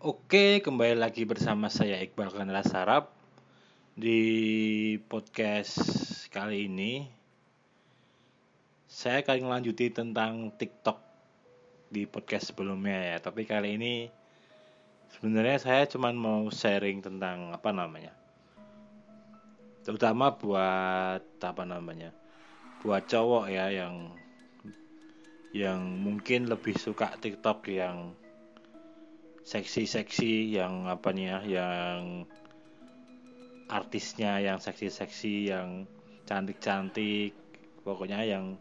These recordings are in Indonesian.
Oke, kembali lagi bersama saya Iqbal Kanela Sarap di podcast kali ini. Saya akan melanjuti tentang TikTok di podcast sebelumnya ya, tapi kali ini sebenarnya saya cuma mau sharing tentang apa namanya, terutama buat apa namanya, buat cowok ya yang yang mungkin lebih suka TikTok yang seksi-seksi yang apa nih ya yang artisnya yang seksi-seksi yang cantik-cantik pokoknya yang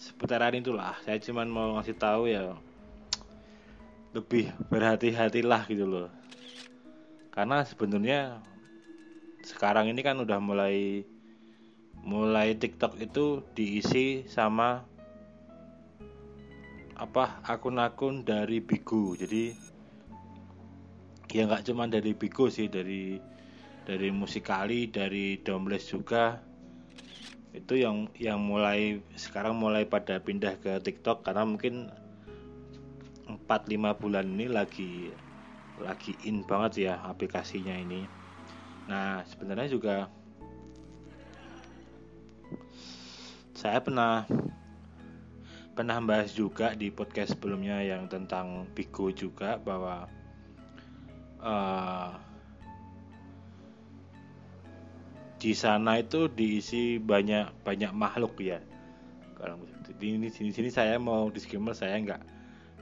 seputaran itulah. Saya cuman mau ngasih tahu ya lebih berhati-hatilah gitu loh. Karena sebenarnya sekarang ini kan udah mulai mulai TikTok itu diisi sama apa akun-akun dari Bigu. Jadi ya nggak cuma dari Bigo sih dari dari musikali dari Dombles juga. Itu yang yang mulai sekarang mulai pada pindah ke TikTok karena mungkin 4-5 bulan ini lagi lagi in banget ya aplikasinya ini. Nah sebenarnya juga saya pernah pernah bahas juga di podcast sebelumnya yang tentang Bigo juga bahwa uh, di sana itu diisi banyak banyak makhluk ya. Kalau di ini sini sini saya mau disclaimer saya nggak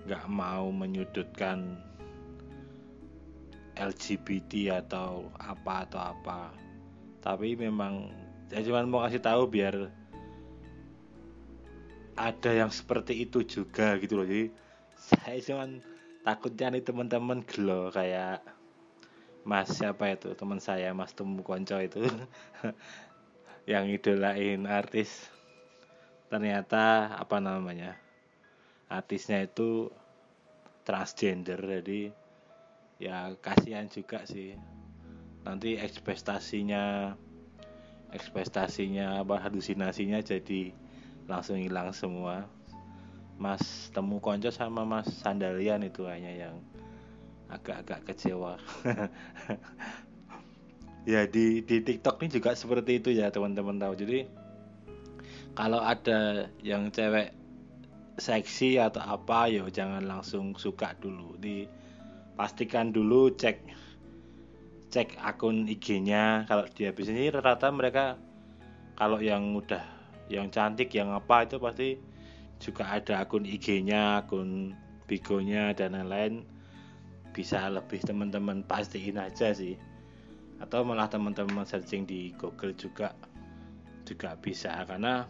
nggak mau menyudutkan LGBT atau apa atau apa. Tapi memang saya cuma mau kasih tahu biar ada yang seperti itu juga gitu loh. Jadi saya cuma takutnya nih teman-teman gelo kayak Mas siapa itu? Teman saya Mas Temu Konco itu. Yang idolain artis. Ternyata apa namanya artisnya itu transgender jadi ya kasihan juga sih. Nanti ekspektasinya ekspektasinya apa halusinasinya jadi langsung hilang semua Mas Temu Konco sama Mas Sandalian itu hanya yang agak-agak kecewa. Ya di di TikTok ini juga seperti itu ya teman-teman tahu. Jadi kalau ada yang cewek seksi atau apa ya jangan langsung suka dulu. Dipastikan dulu cek cek akun IG-nya kalau dia bisnis rata-rata mereka kalau yang udah yang cantik yang apa itu pasti juga ada akun IG-nya akun Bigonya dan lain-lain. Bisa lebih teman-teman pastiin aja sih. Atau malah teman-teman searching di Google juga juga bisa. Karena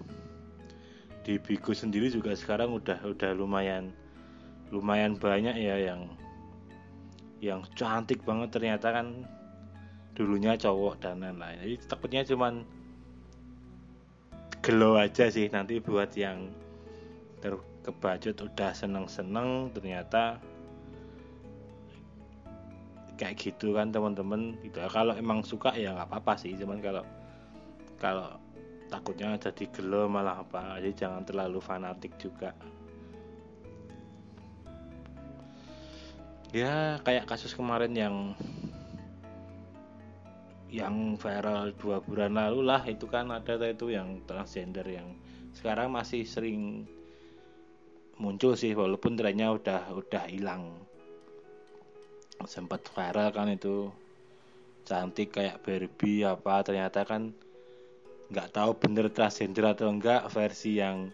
di Bigo sendiri juga sekarang udah udah lumayan lumayan banyak ya yang yang cantik banget ternyata kan. Dulunya cowok dan lain-lain. Jadi takutnya cuman gelo aja sih nanti buat yang terkebajut udah seneng-seneng ternyata kayak gitu kan teman-teman. Gitu kalau emang suka ya nggak apa-apa sih. Cuman kalau kalau takutnya jadi gelo malah apa. Jadi jangan terlalu fanatik juga. Ya kayak kasus kemarin yang yang viral dua bulan lalu lah. Itu kan ada itu yang transgender yang sekarang masih sering muncul sih walaupun trennya udah udah hilang. Sempat viral kan itu. Cantik kayak Barbie apa ternyata kan nggak tahu bener transgender atau enggak versi yang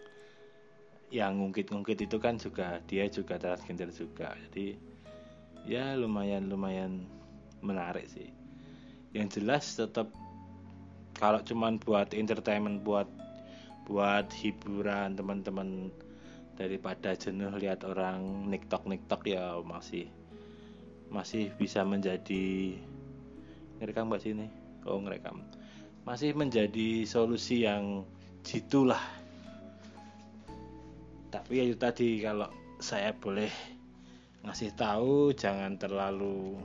yang ngungkit-ngungkit itu kan juga dia juga transgender juga. Jadi ya lumayan lumayan menarik sih. Yang jelas tetap kalau cuman buat entertainment buat buat hiburan teman-teman daripada jenuh lihat orang niktok niktok ya masih masih bisa menjadi ngerekam mbak sini oh ngerekam. Masih menjadi solusi yang jitu lah tapi ya itu tadi kalau saya boleh ngasih tahu jangan terlalu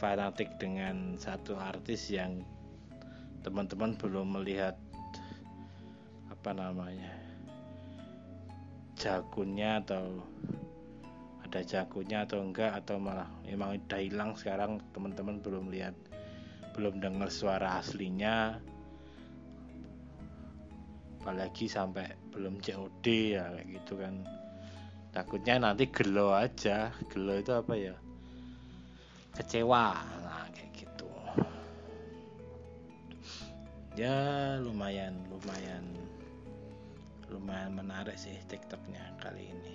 fanatik dengan satu artis yang teman-teman belum melihat apa namanya jagunnya atau ada jagonya atau enggak atau malah emang udah hilang sekarang teman-teman belum lihat belum dengar suara aslinya. Apalagi sampai belum COD ya kayak gitu kan. Takutnya nanti gelo aja. Gelo itu apa ya? Kecewa. Nah kayak gitu. Ya lumayan lumayan lumayan menarik sih tiktoknya kali ini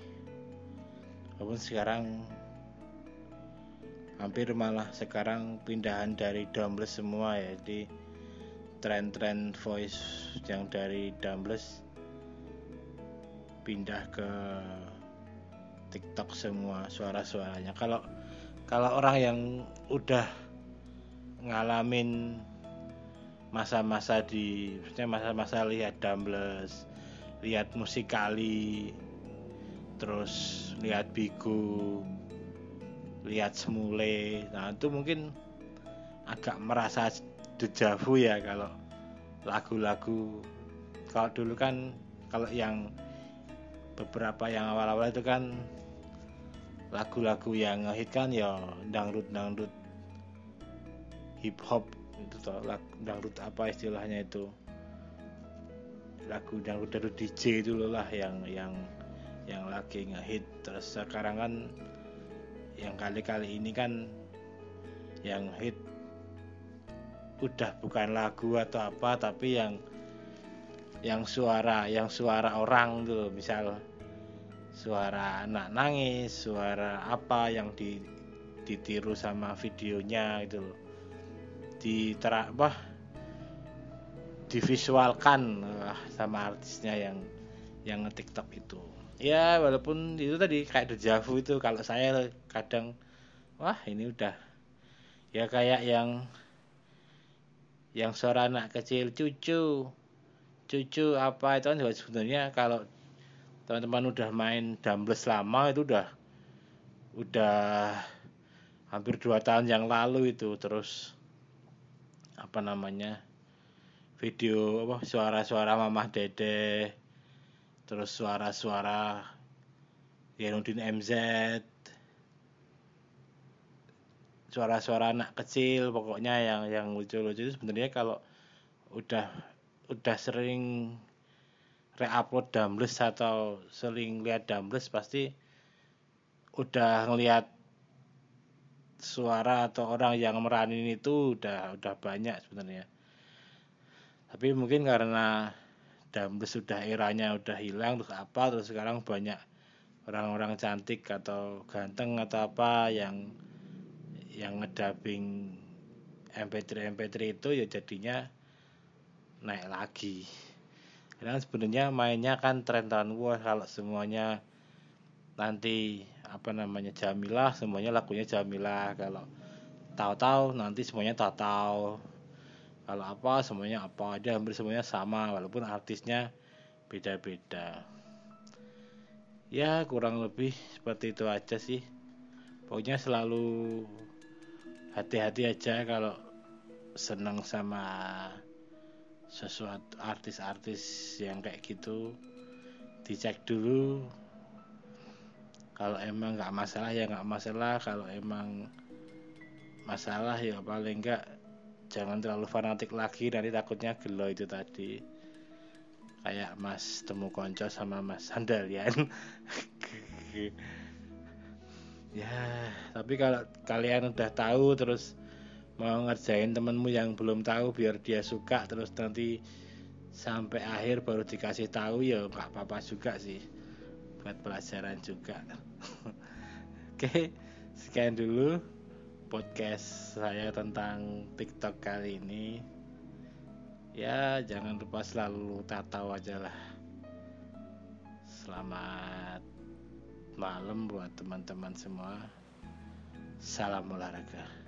walaupun sekarang hampir malah sekarang pindahan dari Dumbles semua ya di tren-tren voice yang dari Dumbles pindah ke TikTok semua suara-suaranya. Kalau kalau orang yang udah ngalamin masa-masa di maksudnya masa-masa lihat Dumbles, lihat musikali, terus lihat Bigu, lihat Semule. Nah, itu mungkin agak merasa dejavu ya kalau lagu-lagu kalau dulu kan kalau yang beberapa yang awal-awal itu kan lagu-lagu yang ngehit kan ya dangdut dangdut hip hop itu toh dangdut apa istilahnya itu lagu dangdut dangdut DJ loh lah yang yang yang lagi ngehit. Terus sekarang kan yang kali-kali ini kan yang hit udah bukan lagu atau apa tapi yang yang suara yang suara orang tuh misal suara anak nangis suara apa yang di ditiru sama videonya itu loh. Di apa divisualkan lah sama artisnya yang yang nge-tiktok itu. Ya walaupun itu tadi kayak dejavu itu kalau saya kadang wah ini udah ya kayak yang yang suara anak kecil cucu cucu apa itu kan sebenarnya kalau teman-teman udah main Dumbles lama itu udah udah hampir dua tahun yang lalu itu terus apa namanya video apa suara-suara mamah dede terus suara-suara Yanudin MZ suara-suara anak kecil pokoknya yang yang lucu-lucu itu sebenarnya kalau udah udah sering reupload Dumbles atau sering lihat Dumbles pasti udah ngelihat suara atau orang yang meranin itu udah udah banyak sebenarnya tapi mungkin karena Dumbles sudah eranya udah hilang terus apa terus sekarang banyak orang-orang cantik atau ganteng atau apa yang yang ngedabing MP3 MP3 itu ya jadinya naik lagi. Karena sebenarnya mainnya kan tren tahun gua kalau semuanya nanti apa namanya Jamilah semuanya lagunya Jamilah. Kalau tahu-tahu nanti semuanya tahu-tahu kalau apa semuanya apa ada hampir semuanya sama walaupun artisnya beda-beda. Ya kurang lebih seperti itu aja sih. Pokoknya selalu hati-hati aja kalau senang sama sesuatu artis-artis yang kayak gitu. Dicek dulu. Kalau emang nggak masalah ya nggak masalah. Kalau emang masalah ya paling enggak jangan terlalu fanatik lagi nanti takutnya gelo itu tadi. Kayak Mas temu konco sama Mas Sandalian. Ya tapi kalau kalian udah tahu terus mau ngerjain temenmu yang belum tahu biar dia suka terus nanti sampai akhir baru dikasih tahu ya nggak apa-apa juga sih. Buat pelajaran juga. Oke sekian dulu podcast saya tentang TikTok kali ini. Ya jangan lupa selalu tahu aja lah. Selamat malam buat teman-teman semua. Salam olahraga